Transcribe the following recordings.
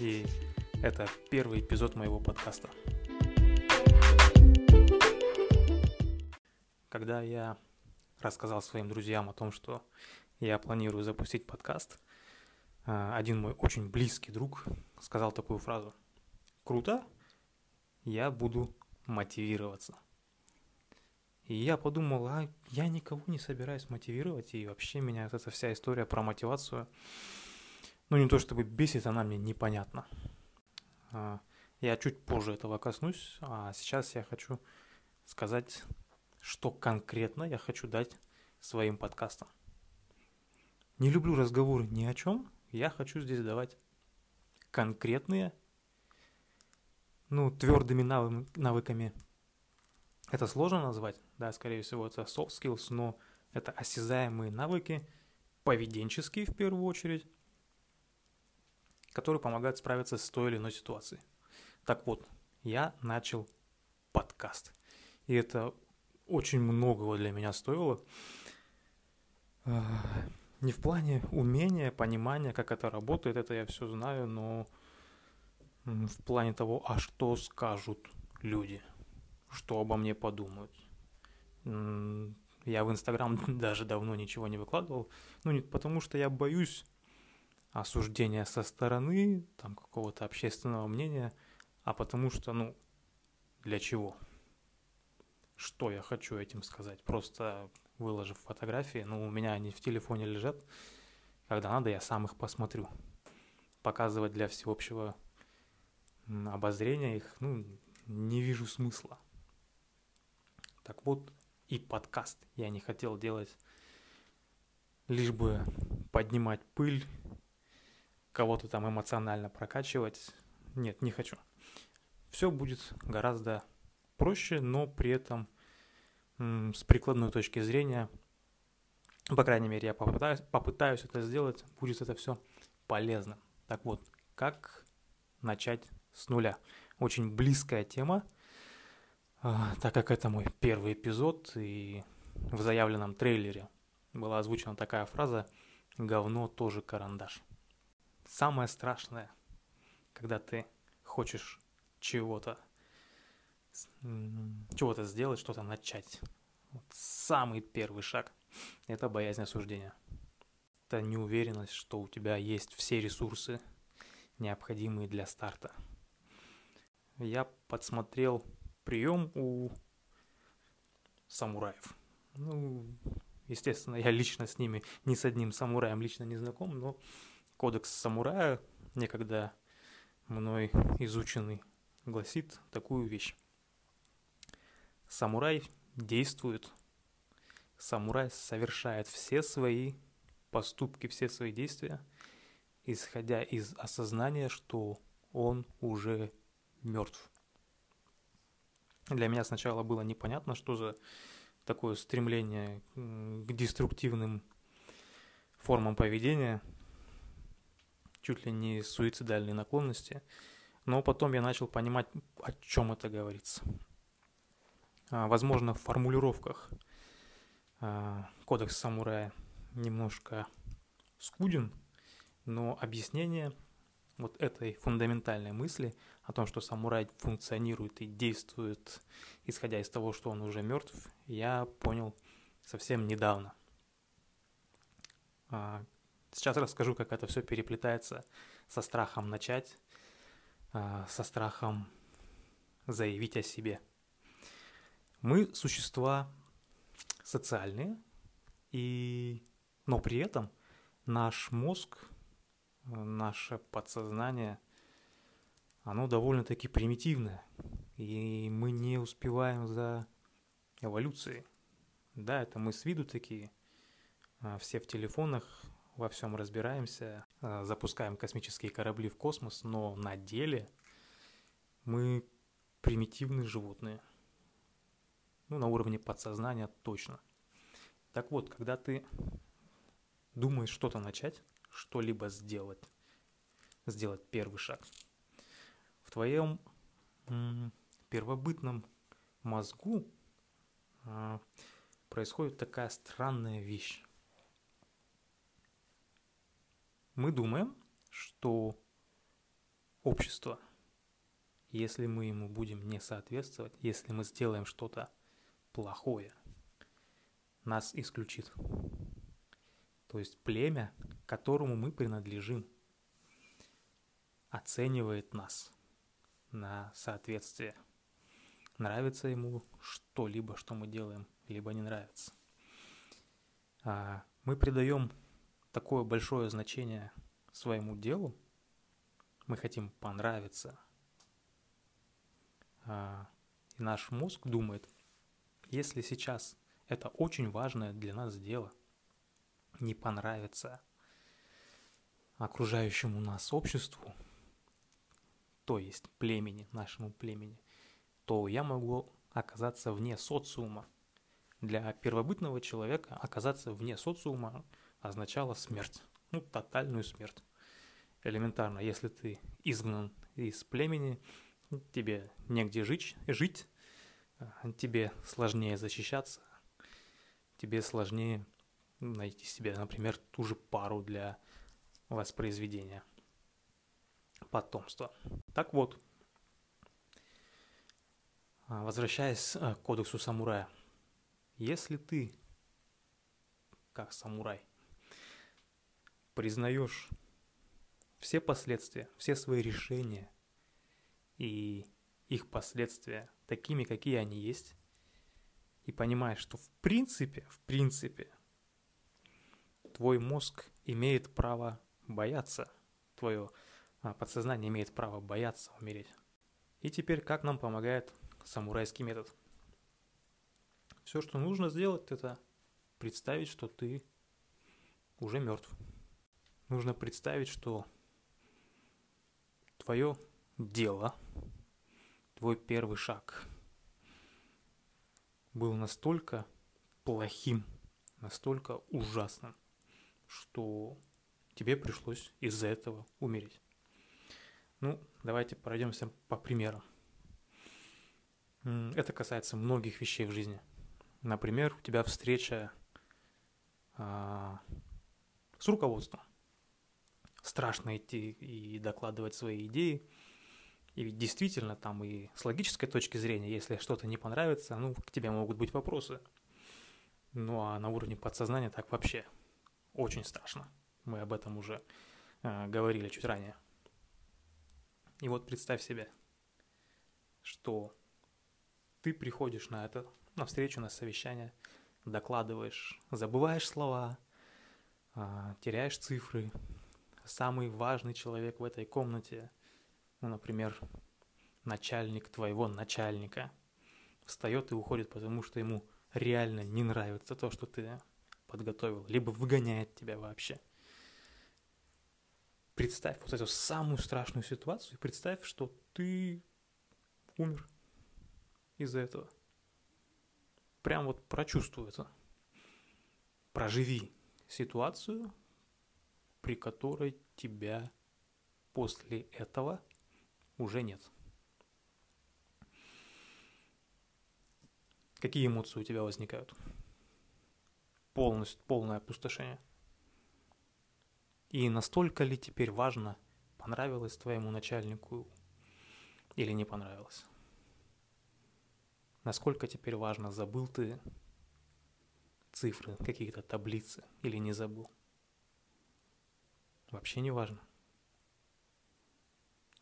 и это первый эпизод моего подкаста. Когда я рассказал своим друзьям о том, что я планирую запустить подкаст, э, один мой очень близкий друг сказал такую фразу. Круто, я буду мотивироваться. И я подумал, а я никого не собираюсь мотивировать, и вообще меня эта вся история про мотивацию, ну не то чтобы бесит, она мне непонятна. А, я чуть позже этого коснусь, а сейчас я хочу сказать, что конкретно я хочу дать своим подкастам. Не люблю разговоры ни о чем, я хочу здесь давать конкретные, ну, твердыми навыками. Это сложно назвать, да, скорее всего, это soft skills, но это осязаемые навыки, поведенческие в первую очередь, которые помогают справиться с той или иной ситуацией. Так вот, я начал подкаст. И это очень многого для меня стоило. А, не в плане умения, понимания, как это работает, это я все знаю, но в плане того, а что скажут люди, что обо мне подумают. Я в Инстаграм даже давно ничего не выкладывал, ну не потому что я боюсь осуждения со стороны, там какого-то общественного мнения, а потому что, ну, для чего? Что я хочу этим сказать? Просто выложив фотографии, ну, у меня они в телефоне лежат, когда надо, я сам их посмотрю. Показывать для всеобщего обозрения их, ну, не вижу смысла. Так вот, и подкаст я не хотел делать, лишь бы поднимать пыль, кого-то там эмоционально прокачивать. Нет, не хочу. Все будет гораздо проще, но при этом с прикладной точки зрения, по крайней мере, я попытаюсь, попытаюсь это сделать, будет это все полезно. Так вот, как начать с нуля? Очень близкая тема, а, так как это мой первый эпизод, и в заявленном трейлере была озвучена такая фраза «говно тоже карандаш». Самое страшное, когда ты хочешь чего-то чего-то сделать, что-то начать. Вот самый первый шаг – это боязнь осуждения. Это неуверенность, что у тебя есть все ресурсы, необходимые для старта. Я подсмотрел прием у самураев. Ну, естественно, я лично с ними, ни с одним самураем лично не знаком, но кодекс самурая, некогда мной изученный, гласит такую вещь. Самурай действует, самурай совершает все свои поступки, все свои действия, исходя из осознания, что он уже мертв. Для меня сначала было непонятно, что за такое стремление к деструктивным формам поведения, чуть ли не суицидальные наклонности, но потом я начал понимать, о чем это говорится. А, возможно, в формулировках а, кодекс самурая немножко скуден, но объяснение вот этой фундаментальной мысли о том, что самурай функционирует и действует, исходя из того, что он уже мертв, я понял совсем недавно. А, сейчас расскажу, как это все переплетается со страхом начать, со страхом заявить о себе – мы существа социальные, и... но при этом наш мозг, наше подсознание, оно довольно-таки примитивное, и мы не успеваем за эволюцией. Да, это мы с виду такие, а, все в телефонах, во всем разбираемся, а, запускаем космические корабли в космос, но на деле мы примитивные животные – ну, на уровне подсознания точно. Так вот, когда ты думаешь что-то начать, что-либо сделать, сделать первый шаг, в твоем первобытном мозгу а, происходит такая странная вещь. Мы думаем, что общество. Если мы ему будем не соответствовать, если мы сделаем что-то плохое, нас исключит. То есть племя, которому мы принадлежим, оценивает нас на соответствие. Нравится ему что-либо, что мы делаем, либо не нравится. А мы придаем такое большое значение своему делу, мы хотим понравиться. А, и наш мозг думает, если сейчас это очень важное для нас дело, не понравится окружающему нас обществу, то есть племени, нашему племени, то я могу оказаться вне социума. Для первобытного человека оказаться вне социума означало смерть, ну, тотальную смерть. Элементарно, если ты изгнан из племени, тебе негде жить, жить, тебе сложнее защищаться, тебе сложнее найти себе, например, ту же пару для воспроизведения потомства. Так вот, возвращаясь к кодексу самурая, если ты, как самурай, признаешь все последствия, все свои решения и их последствия такими, какие они есть, и понимаешь, что в принципе, в принципе, твой мозг имеет право бояться, твое а, подсознание имеет право бояться умереть. И теперь как нам помогает самурайский метод? Все, что нужно сделать, это представить, что ты уже мертв. Нужно представить, что твое дело, твой первый шаг был настолько плохим, настолько ужасным, что тебе пришлось из-за этого умереть. Ну, давайте пройдемся по примерам. Это касается многих вещей в жизни. Например, у тебя встреча а, с руководством страшно идти и докладывать свои идеи. И ведь действительно там и с логической точки зрения, если что-то не понравится, ну, к тебе могут быть вопросы. Ну а на уровне подсознания так вообще очень страшно. Мы об этом уже э, говорили чуть ранее. И вот представь себе, что ты приходишь на это, на встречу, на совещание, докладываешь, забываешь слова, э, теряешь цифры, самый важный человек в этой комнате, ну, например, начальник твоего начальника, встает и уходит, потому что ему реально не нравится то, что ты подготовил, либо выгоняет тебя вообще. Представь вот эту самую страшную ситуацию и представь, что ты умер из-за этого. Прям вот прочувствуй это. Проживи ситуацию, при которой тебя после этого уже нет. Какие эмоции у тебя возникают? Полностью, полное опустошение. И настолько ли теперь важно, понравилось твоему начальнику или не понравилось? Насколько теперь важно, забыл ты цифры, какие-то таблицы или не забыл? Вообще не важно.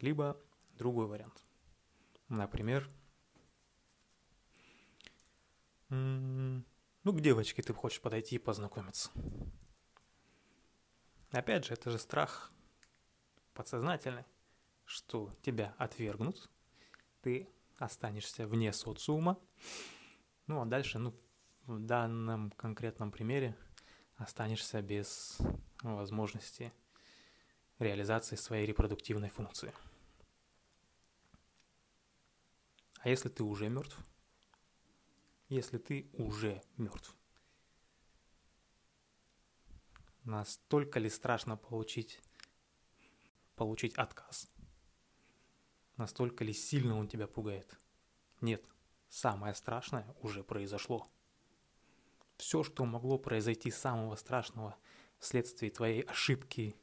Либо другой вариант. Например, ну, к девочке ты хочешь подойти и познакомиться. Опять же, это же страх подсознательный, что тебя отвергнут, ты останешься вне социума. Ну, а дальше, ну, в данном конкретном примере останешься без возможности реализации своей репродуктивной функции. А если ты уже мертв? Если ты уже мертв. Настолько ли страшно получить, получить отказ? Настолько ли сильно он тебя пугает? Нет, самое страшное уже произошло. Все, что могло произойти самого страшного вследствие твоей ошибки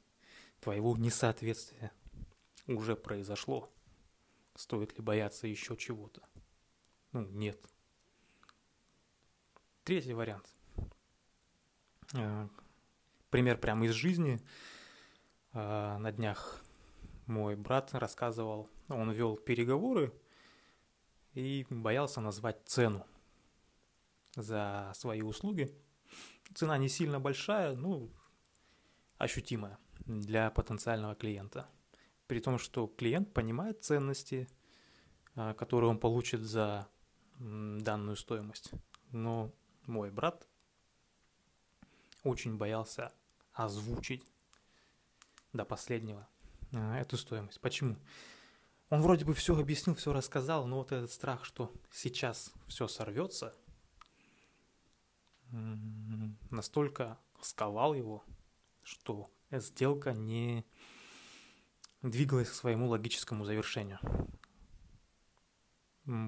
твоего несоответствия уже произошло. Стоит ли бояться еще чего-то? Ну, нет. Третий вариант. Э, пример прямо из жизни. Э, на днях мой брат рассказывал, он вел переговоры и боялся назвать цену за свои услуги. Цена не сильно большая, ну, ощутимая для потенциального клиента. При том, что клиент понимает ценности, а, которые он получит за данную стоимость. Но мой брат очень боялся озвучить до последнего а, эту стоимость. Почему? Он вроде бы все объяснил, все рассказал, но вот этот страх, что сейчас все сорвется, настолько сковал его, что сделка не двигалась к своему логическому завершению.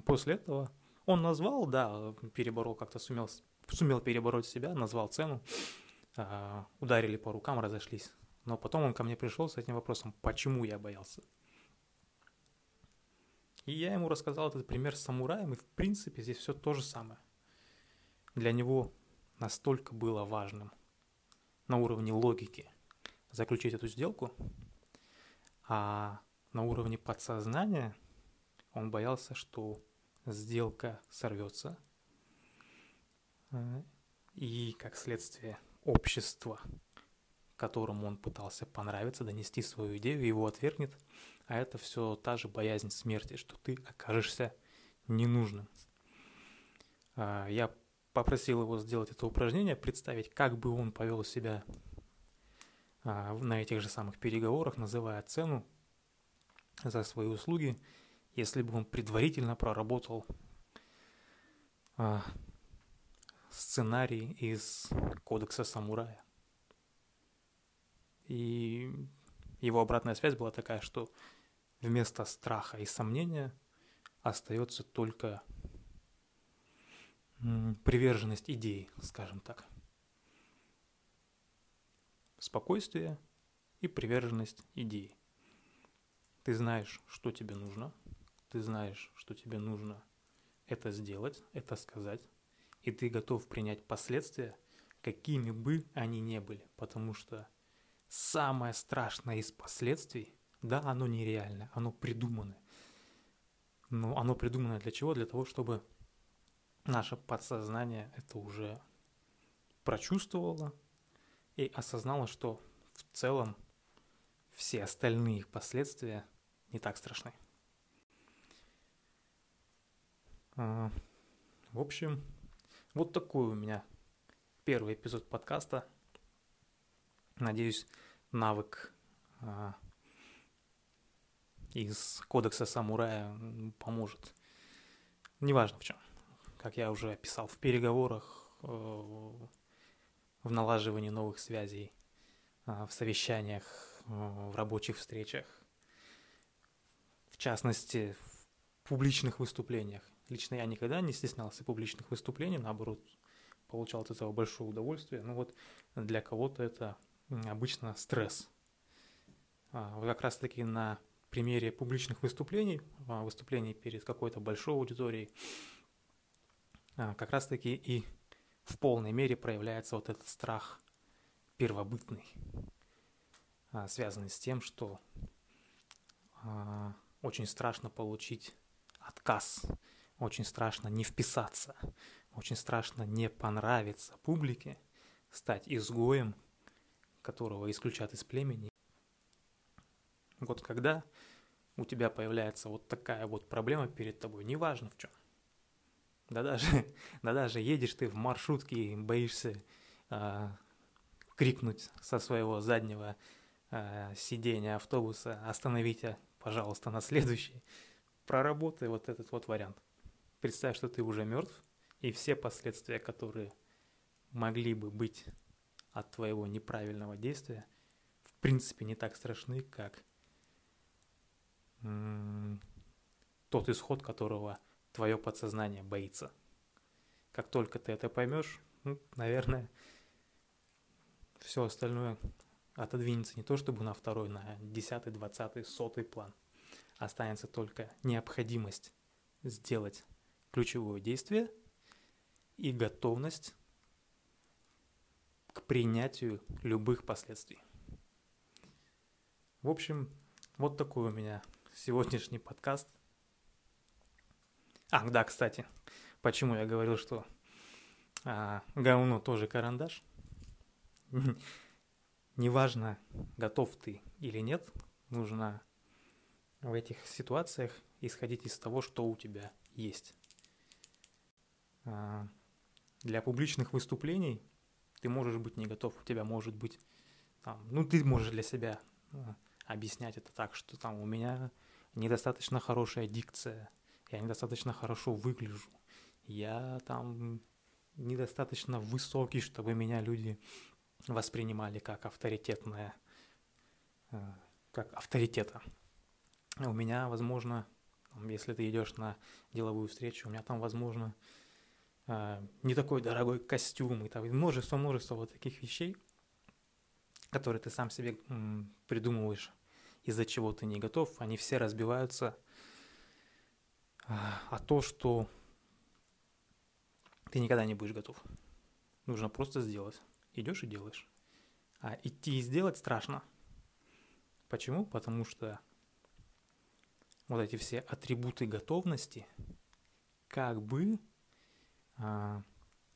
После этого он назвал, да, переборол как-то сумел, сумел перебороть себя, назвал цену, а, ударили по рукам, разошлись. Но потом он ко мне пришел с этим вопросом, почему я боялся. И я ему рассказал этот пример с самураем, и в принципе здесь все то же самое. Для него настолько было важным на уровне логики заключить эту сделку, а на уровне подсознания он боялся, что сделка сорвется, э, и, как следствие, общество, которому он пытался понравиться, донести свою идею, его отвергнет, а это все та же боязнь смерти, что ты окажешься ненужным. А, я попросил его сделать это упражнение, представить, как бы он повел себя на этих же самых переговорах, называя цену за свои услуги, если бы он предварительно проработал а, сценарий из Кодекса Самурая. И его обратная связь была такая, что вместо страха и сомнения остается только приверженность идей, скажем так. Спокойствие и приверженность идей. Ты знаешь, что тебе нужно, ты знаешь, что тебе нужно это сделать, это сказать, и ты готов принять последствия, какими бы они ни были, потому что самое страшное из последствий, да, оно нереальное, оно придумано. Но оно придумано для чего? Для того, чтобы наше подсознание это уже прочувствовало и осознало, что в целом все остальные последствия не так страшны. А, в общем, вот такой у меня первый эпизод подкаста. Надеюсь, навык а, из кодекса самурая поможет. Неважно в чем как я уже описал, в переговорах, э, в налаживании новых связей, э, в совещаниях, э, в рабочих встречах, в частности, в публичных выступлениях. Лично я никогда не стеснялся публичных выступлений, наоборот, получал от этого большое удовольствие. Но вот для кого-то это обычно стресс. А, вот как раз-таки на примере публичных выступлений, а, выступлений перед какой-то большой аудиторией, а, как раз-таки и в полной мере проявляется вот этот страх первобытный, а, связанный с тем, что а, очень страшно получить отказ, очень страшно не вписаться, очень страшно не понравиться публике, стать изгоем, которого исключат из племени. Вот когда у тебя появляется вот такая вот проблема перед тобой, неважно в чем, да даже, да даже едешь ты в маршрутке и боишься э, крикнуть со своего заднего э, сидения автобуса «Остановите, пожалуйста, на следующий». Проработай вот этот вот вариант. Представь, что ты уже мертв, и все последствия, которые могли бы быть от твоего неправильного действия, в принципе не так страшны, как м- тот исход, которого твое подсознание боится. Как только ты это поймешь, ну, наверное, все остальное отодвинется не то чтобы на второй, на десятый, двадцатый, сотый план. Останется только необходимость сделать ключевое действие и готовность к принятию любых последствий. В общем, вот такой у меня сегодняшний подкаст. А, да, кстати, почему я говорил, что а, говно тоже карандаш. Неважно, готов ты или нет, нужно в этих ситуациях исходить из того, что у тебя есть. А, для публичных выступлений ты можешь быть не готов, у тебя может быть, там, ну ты можешь для себя а, объяснять это так, что там у меня недостаточно хорошая дикция, я недостаточно хорошо выгляжу, я там недостаточно высокий, чтобы меня люди воспринимали как авторитетное, а, как авторитета. У меня, возможно, если ты идешь на деловую встречу, у меня там, возможно, а, не такой дорогой костюм и там множество-множество вот таких вещей, которые ты сам себе придумываешь, из-за чего ты не готов, они все разбиваются а, то, что ты никогда не будешь готов. Нужно просто сделать. Идешь и делаешь. А идти и сделать страшно. Почему? Потому что вот эти все атрибуты готовности как бы а,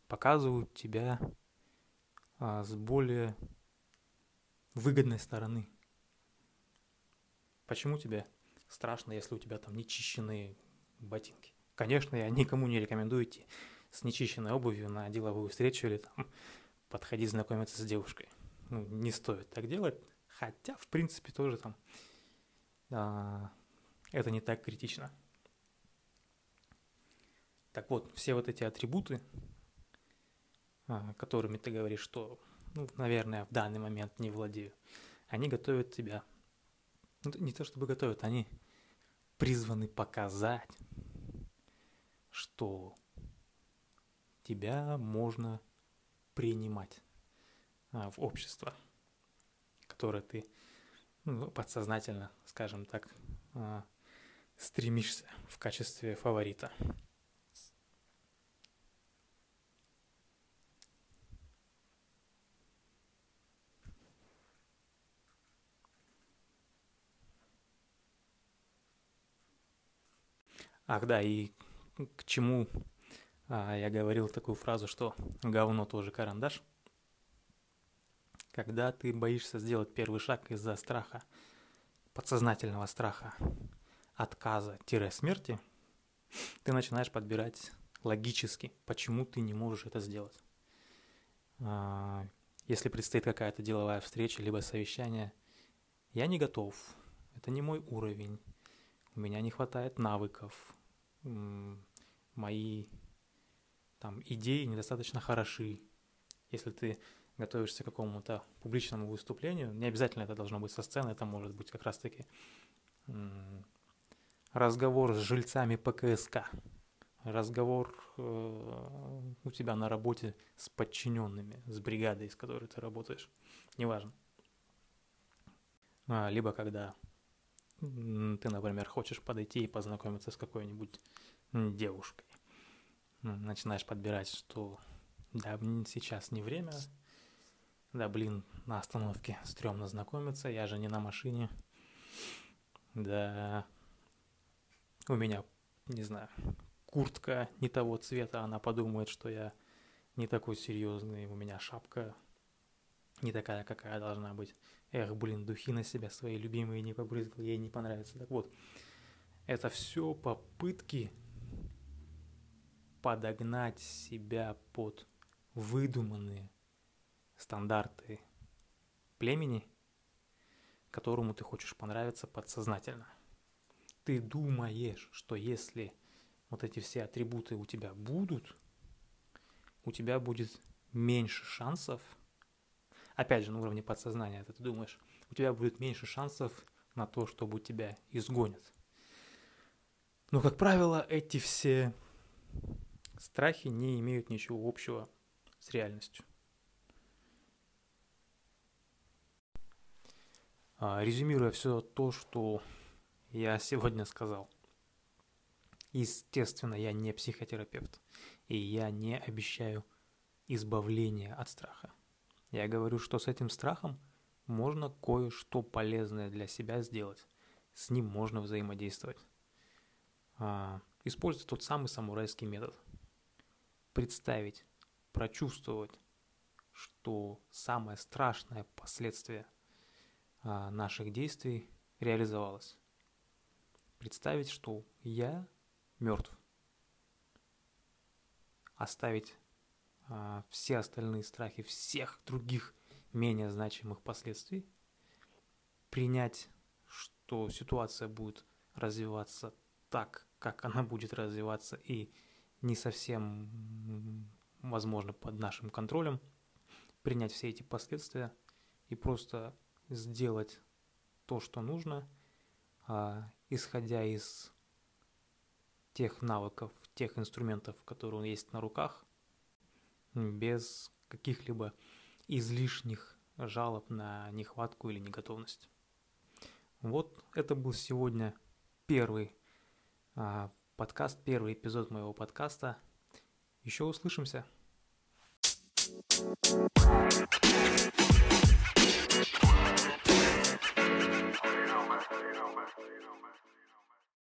показывают тебя а, с более выгодной стороны. Почему тебе страшно, если у тебя там нечищенные ботинки? Конечно, я никому не рекомендую идти с нечищенной обувью на деловую встречу или там подходить знакомиться с девушкой. Ну, не стоит так делать, хотя, в принципе, тоже там а, это не так критично. Так вот, все вот эти атрибуты, а, которыми ты говоришь, что, ну, наверное, в данный момент не владею, они готовят тебя. Ну, не то чтобы готовят, они призваны показать, что тебя можно принимать а, в общество, которое ты ну, подсознательно, скажем так, а, стремишься в качестве фаворита. Ах да, и к чему а, я говорил такую фразу, что говно тоже карандаш. Когда ты боишься сделать первый шаг из-за страха, подсознательного страха, отказа-смерти, ты начинаешь подбирать логически, почему ты не можешь это сделать. А, если предстоит какая-то деловая встреча, либо совещание, я не готов, это не мой уровень, у меня не хватает навыков, мои там идеи недостаточно хороши. Если ты готовишься к какому-то публичному выступлению, не обязательно это должно быть со сцены, это может быть как раз-таки разговор с жильцами ПКСК, разговор э, у тебя на работе с подчиненными, с бригадой, с которой ты работаешь, неважно. А, либо когда ты, например, хочешь подойти и познакомиться с какой-нибудь девушкой. Начинаешь подбирать, что да, сейчас не время, да, блин, на остановке стрёмно знакомиться, я же не на машине. Да, у меня, не знаю, куртка не того цвета, она подумает, что я не такой серьезный, у меня шапка не такая, какая должна быть. Эх, блин, духи на себя свои любимые не побрызгал, ей не понравится. Так вот, это все попытки подогнать себя под выдуманные стандарты племени, которому ты хочешь понравиться подсознательно. Ты думаешь, что если вот эти все атрибуты у тебя будут, у тебя будет меньше шансов – опять же, на уровне подсознания это ты думаешь, у тебя будет меньше шансов на то, чтобы тебя изгонят. Но, как правило, эти все страхи не имеют ничего общего с реальностью. А, резюмируя все то, что я сегодня сказал. Естественно, я не психотерапевт, и я не обещаю избавления от страха. Я говорю, что с этим страхом можно кое-что полезное для себя сделать. С ним можно взаимодействовать. А, используя тот самый самурайский метод. Представить, прочувствовать, что самое страшное последствие а, наших действий реализовалось. Представить, что я мертв. Оставить все остальные страхи всех других менее значимых последствий. Принять, что ситуация будет развиваться так, как она будет развиваться, и не совсем, возможно, под нашим контролем. Принять все эти последствия и просто сделать то, что нужно, а, исходя из тех навыков, тех инструментов, которые есть на руках, без каких-либо излишних жалоб на нехватку или неготовность. Вот это был сегодня первый а, подкаст, первый эпизод моего подкаста. Еще услышимся. you know, man.